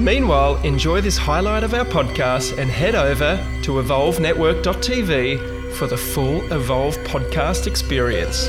Meanwhile, enjoy this highlight of our podcast and head over to evolvenetwork.tv for the full Evolve podcast experience.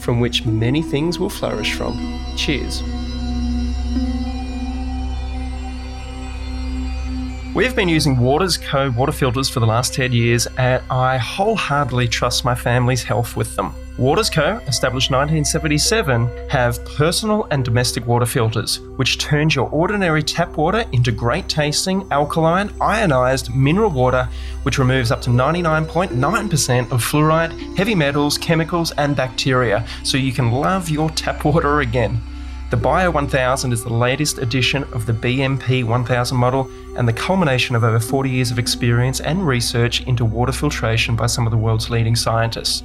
from which many things will flourish from. Cheers. We've been using Watersco water filters for the last 10 years, and I wholeheartedly trust my family's health with them. Watersco, established 1977, have personal and domestic water filters, which turns your ordinary tap water into great tasting, alkaline, ionized mineral water, which removes up to 99.9% of fluoride, heavy metals, chemicals, and bacteria, so you can love your tap water again. The Bio 1000 is the latest edition of the BMP 1000 model and the culmination of over 40 years of experience and research into water filtration by some of the world's leading scientists.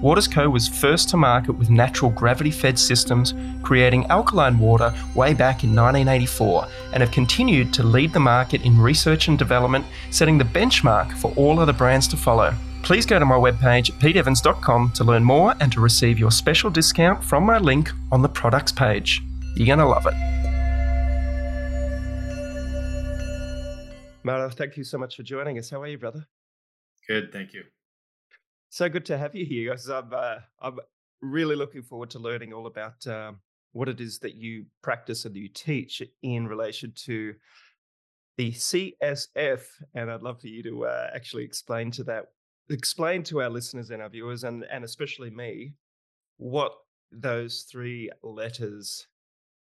Watersco was first to market with natural gravity fed systems, creating alkaline water way back in 1984, and have continued to lead the market in research and development, setting the benchmark for all other brands to follow. Please go to my webpage, peteevans.com, to learn more and to receive your special discount from my link on the products page. You're going to love it. Mauro, thank you so much for joining us. How are you, brother? Good, thank you. So good to have you here, guys. I'm, uh, I'm really looking forward to learning all about um, what it is that you practice and you teach in relation to the CSF. And I'd love for you to uh, actually explain to that, explain to our listeners and our viewers, and and especially me, what those three letters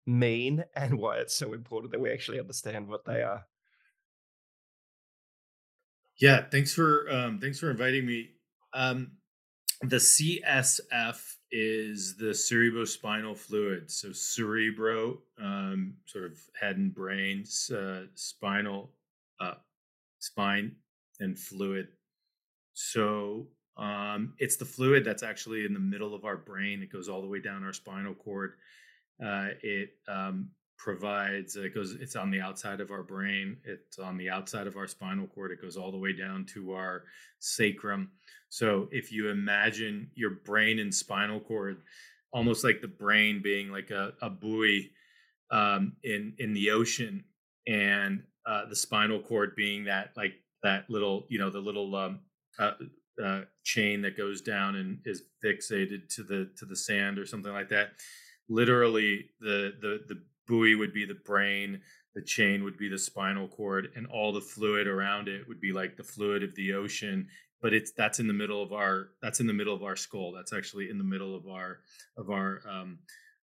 mean and why it's so important that we actually understand what they are. Yeah, thanks for um, thanks for inviting me. Um, the CSF is the cerebrospinal fluid. So cerebro, um, sort of head and brain, uh, spinal, uh, spine, and fluid. So um, it's the fluid that's actually in the middle of our brain. It goes all the way down our spinal cord. Uh, it um, provides it goes it's on the outside of our brain it's on the outside of our spinal cord it goes all the way down to our sacrum. So if you imagine your brain and spinal cord almost like the brain being like a, a buoy um, in in the ocean and uh, the spinal cord being that like that little you know the little um, uh, uh, chain that goes down and is fixated to the to the sand or something like that literally the the the buoy would be the brain the chain would be the spinal cord and all the fluid around it would be like the fluid of the ocean. But it's that's in the middle of our that's in the middle of our skull. That's actually in the middle of our of our um,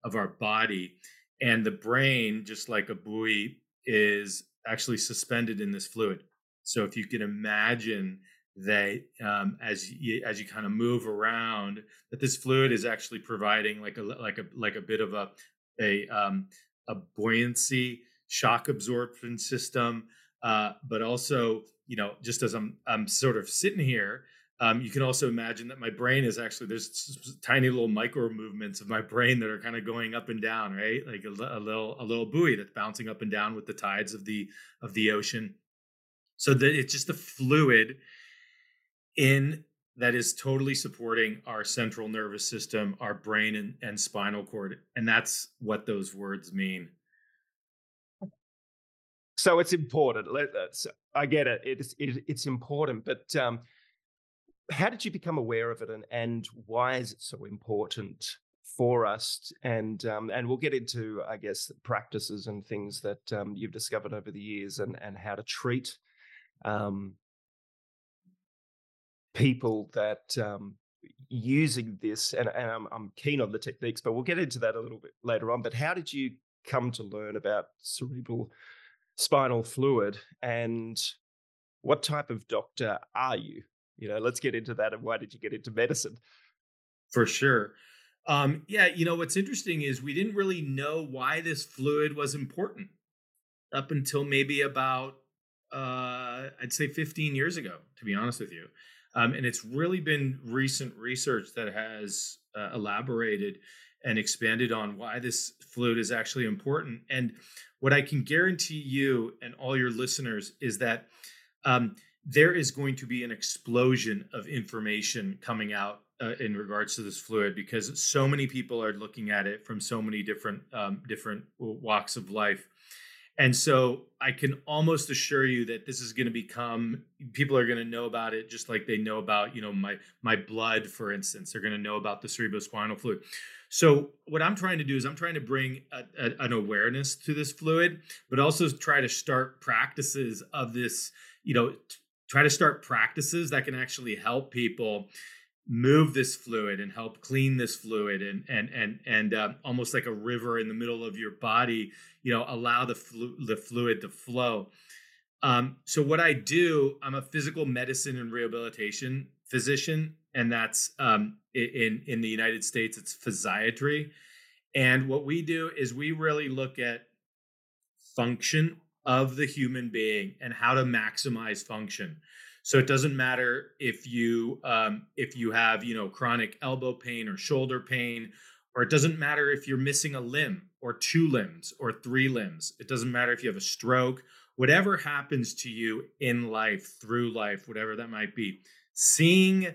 of our body. And the brain just like a buoy is actually suspended in this fluid. So if you can imagine that um, as you as you kind of move around that this fluid is actually providing like a like a like a bit of a a um, a buoyancy shock absorption system uh, but also you know just as i'm i'm sort of sitting here um, you can also imagine that my brain is actually there's tiny little micro movements of my brain that are kind of going up and down right? Like a, a little a little buoy that's bouncing up and down with the tides of the of the ocean. So that it's just the fluid in that is totally supporting our central nervous system, our brain and, and spinal cord. And that's what those words mean. So it's important. I get it. It's it, it's important, but um, how did you become aware of it, and and why is it so important for us? And um, and we'll get into, I guess, practices and things that um, you've discovered over the years, and and how to treat um, people that um, using this, and, and I'm, I'm, keen on the techniques, but we'll get into that a little bit later on. But how did you come to learn about cerebral spinal fluid and what type of doctor are you? You know, let's get into that. And why did you get into medicine? For sure. Um, yeah, you know, what's interesting is we didn't really know why this fluid was important up until maybe about, uh, I'd say 15 years ago, to be honest with you. Um, and it's really been recent research that has uh, elaborated and expanded on why this fluid is actually important. And what I can guarantee you and all your listeners is that um, there is going to be an explosion of information coming out uh, in regards to this fluid because so many people are looking at it from so many different um, different walks of life and so i can almost assure you that this is going to become people are going to know about it just like they know about you know my my blood for instance. They're going to know about the cerebrospinal fluid. So what i'm trying to do is i'm trying to bring a, a, an awareness to this fluid but also try to start practices of this you know try to start practices that can actually help people move this fluid and help clean this fluid and and and and um, almost like a river in the middle of your body you know allow the flu- the fluid to flow. Um, so what i do i'm a physical medicine and rehabilitation physician and that's um, in in the united states it's physiatry. And what we do is we really look at function of the human being and how to maximize function so it doesn't matter if you um, if you have you know chronic elbow pain or shoulder pain, or it doesn't matter if you're missing a limb or two limbs or three limbs. It doesn't matter if you have a stroke. Whatever happens to you in life, through life, whatever that might be, seeing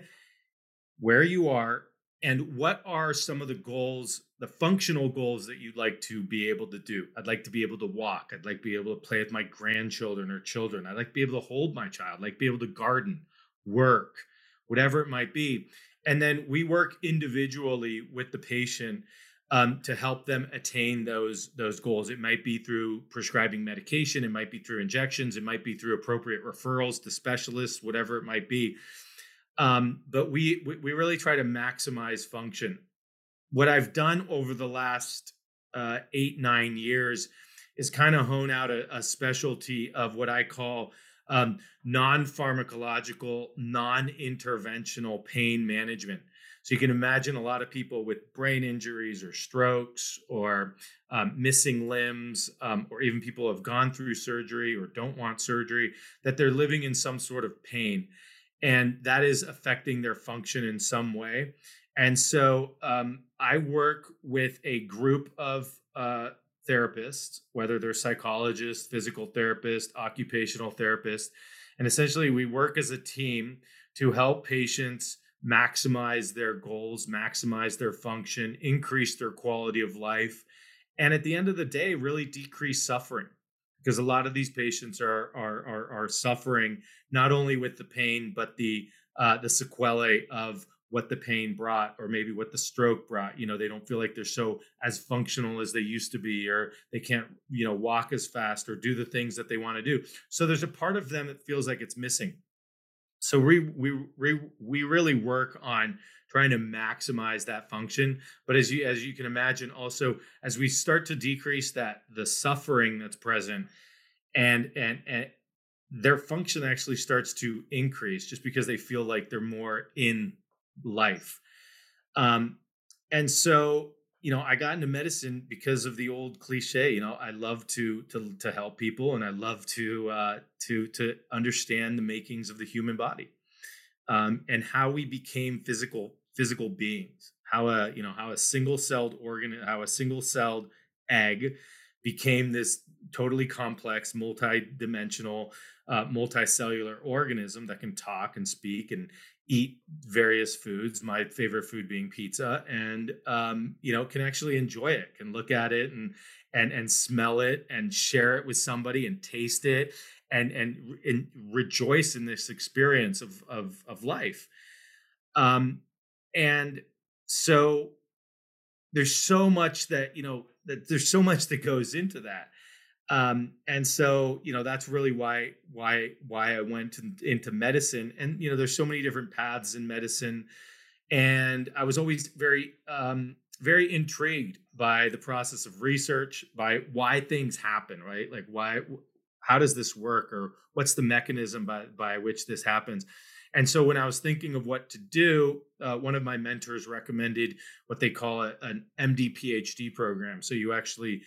where you are and what are some of the goals the functional goals that you'd like to be able to do? I'd like to be able to walk. I'd like to be able to play with my grandchildren or children. I'd like to be able to hold my child. I'd like be able to garden work whatever it might be. And then we work individually with the patient um, to help them attain those those goals. It might be through prescribing medication. It might be through injections. It might be through appropriate referrals to specialists whatever it might be um, but we, we really try to maximize function. What I've done over the last uh, eight nine years is kind of hone out a, a, specialty of what I call um, non pharmacological, non interventional pain management. So you can imagine a lot of people with brain injuries or strokes or um, missing limbs, um, or even people who have gone through surgery or don't want surgery, that they're living in some sort of pain and that is affecting their function in some way. And so um, I work with a group of uh, therapists, whether they're psychologists, physical therapists, occupational therapists, and essentially we work as a team to help patients maximize their goals, maximize their function, increase their quality of life, and at the end of the day, really decrease suffering because a lot of these patients are are suffering not only with the pain but the uh, the sequelae of what the pain brought or maybe what the stroke brought. You know they don't feel like they're so as functional as they used to be or they can't you know walk as fast or do the things that they want to do. So there's a part of them that feels like it's missing. So we we we, we really work on trying to maximize that function. But as you as you can imagine also as we start to decrease that the suffering that's present and and and their function actually starts to increase just because they feel like they're more in life um and so you know i got into medicine because of the old cliche you know i love to to to help people and i love to uh to to understand the makings of the human body um, and how we became physical physical beings. How a you know how a single celled organ, how a single celled egg became this totally complex, multi-dimensional, uh, multicellular organism that can talk and speak and eat various foods. My favorite food being pizza, and um, you know can actually enjoy it, can look at it and and and smell it and share it with somebody and taste it and and, and rejoice in this experience of of of life. Um, and so there's so much that you know that there's so much that goes into that. um, and so you know that's really why why why I went to, into medicine. And you know, there's so many different paths in medicine, and I was always very um, very intrigued by the process of research, by why things happen, right? Like why how does this work or what's the mechanism by by which this happens? And so when I was thinking of what to do, uh, one of my mentors recommended what they call a, an MD PhD program. So you actually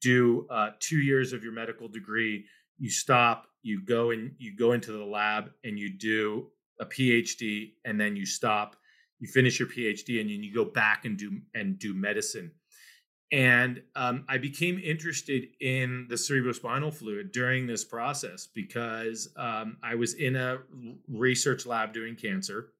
do uh, two years of your medical degree, you stop, you go and you go into the lab and you do a PhD, and then you stop, you finish your PhD, and then you go back and do and do medicine. And um, I became interested in the cerebrospinal fluid during this process because um, I was in a research lab doing cancer,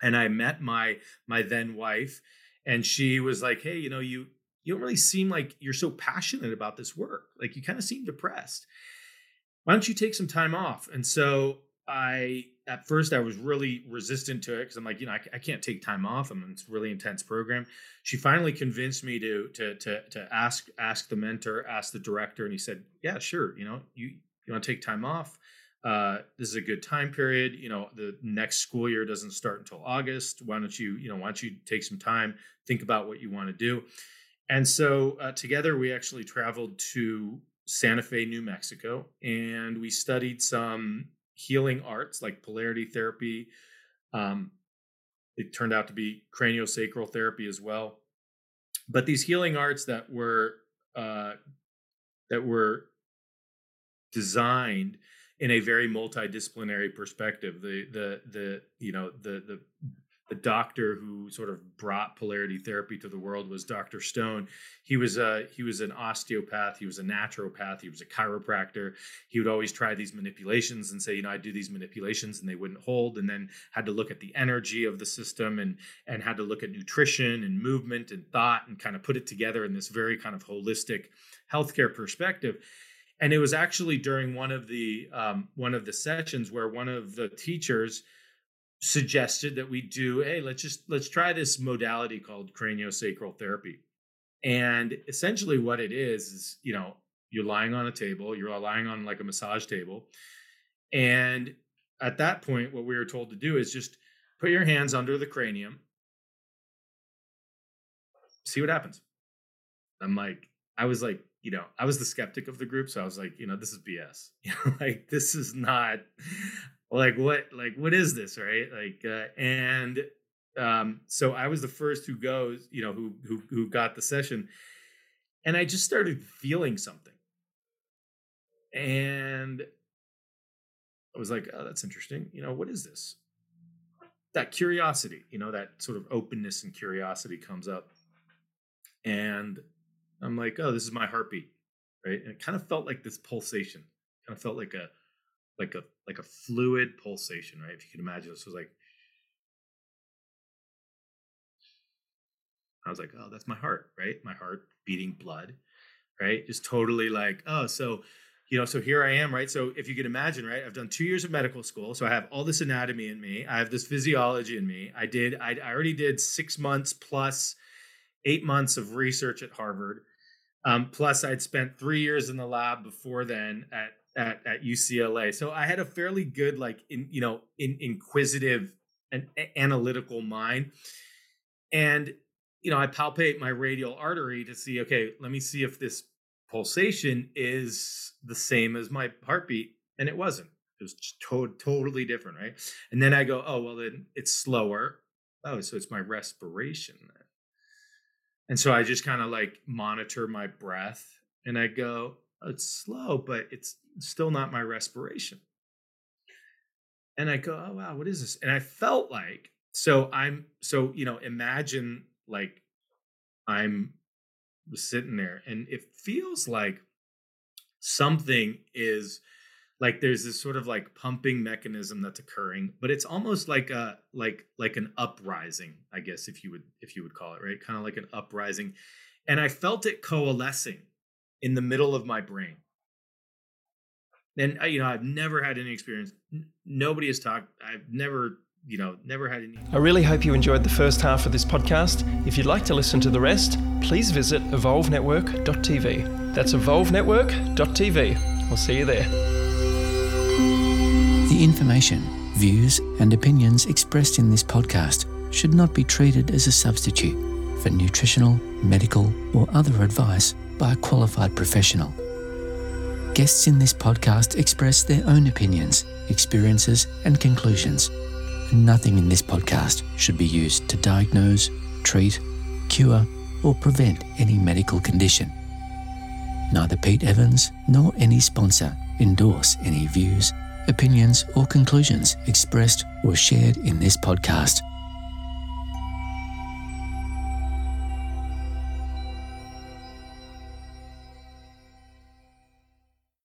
and I met my my then wife, and she was like, "Hey, you know, you you don't really seem like you're so passionate about this work. Like you kind of seem depressed. Why don't you take some time off? And so I, at first, I was really resistant to it because I'm like, you know, I, I, can't take time off. I'm in this really intense program. She finally convinced me to to to to ask ask the mentor, ask the director, and he said, yeah, sure. You know, you you want to take time off. Uh, this is a good time period. You know, the next school year doesn't start until August. Why don't you, you know, why don't you take some time, think about what you want to do? And so uh, together we actually traveled to Santa Fe, New Mexico, and we studied some healing arts like polarity therapy. Um, it turned out to be craniosacral therapy as well. But these healing arts that were uh, that were designed in a very multidisciplinary perspective. The the the you know the the the doctor who sort of brought polarity therapy to the world was Dr. Stone. He was a he was an osteopath, he was a naturopath, he was a chiropractor. He would always try these manipulations and say, you know, I do these manipulations and they wouldn't hold, and then had to look at the energy of the system and and had to look at nutrition and movement and thought and kind of put it together in this very kind of holistic healthcare perspective and it was actually during one of the um, one of the sessions where one of the teachers suggested that we do hey let's just let's try this modality called craniosacral therapy. And essentially what it is is you know you're lying on a table you're lying on like a massage table and at that point what we were told to do is just put your hands under the cranium. See what happens. I'm like i was like you know i was the skeptic of the group so i was like you know this is bs you know like this is not like what like what is this right? Like uh, and um so i was the first who goes you know who who who got the session and i just started feeling something. And i was like oh that's interesting. You know what is this? That curiosity you know that sort of openness and curiosity comes up. And i'm like oh this is my heartbeat right? And it kind of felt like this pulsation kind of felt like a like a like a fluid pulsation, right? If you can imagine, this was like I was like, oh, that's my heart, right? My heart beating blood, right? Just totally like, oh, so you know, so here I am, right? So if you can imagine, right? I've done two years of medical school, so I have all this anatomy in me. I have this physiology in me. I did, I, I already did six months plus eight months of research at Harvard. Um, plus, I'd spent three years in the lab before then at at, at UCLA. So I had a fairly good, like, in, you know, in, inquisitive and analytical mind. And, you know, I palpate my radial artery to see, okay, let me see if this pulsation is the same as my heartbeat. And it wasn't. It was to- totally different, right? And then I go, oh, well, then it's slower. Oh, so it's my respiration. Then. And so I just kind of like monitor my breath and I go, oh, it's slow, but it's still not my respiration. And I go, oh, wow, what is this? And I felt like, so I'm, so, you know, imagine like I'm sitting there and it feels like something is like there's this sort of like pumping mechanism that's occurring but it's almost like a like like an uprising i guess if you would if you would call it right kind of like an uprising and i felt it coalescing in the middle of my brain. And uh, you know, I've never had any experience. Nobody has talked. I've never, you know, never had any. I really hope you enjoyed the first half of this podcast. If you'd like to listen to the rest, please visit evolvenetwork.tv. That's evolvenetwork.tv. We'll see you there. The information, views, and opinions expressed in this podcast should not be treated as a substitute for nutritional, medical, or other advice by a qualified professional. Guests in this podcast express their own opinions, experiences, and conclusions. Nothing in this podcast should be used to diagnose, treat, cure, or prevent any medical condition. Neither Pete Evans nor any sponsor endorse any views, opinions, or conclusions expressed or shared in this podcast.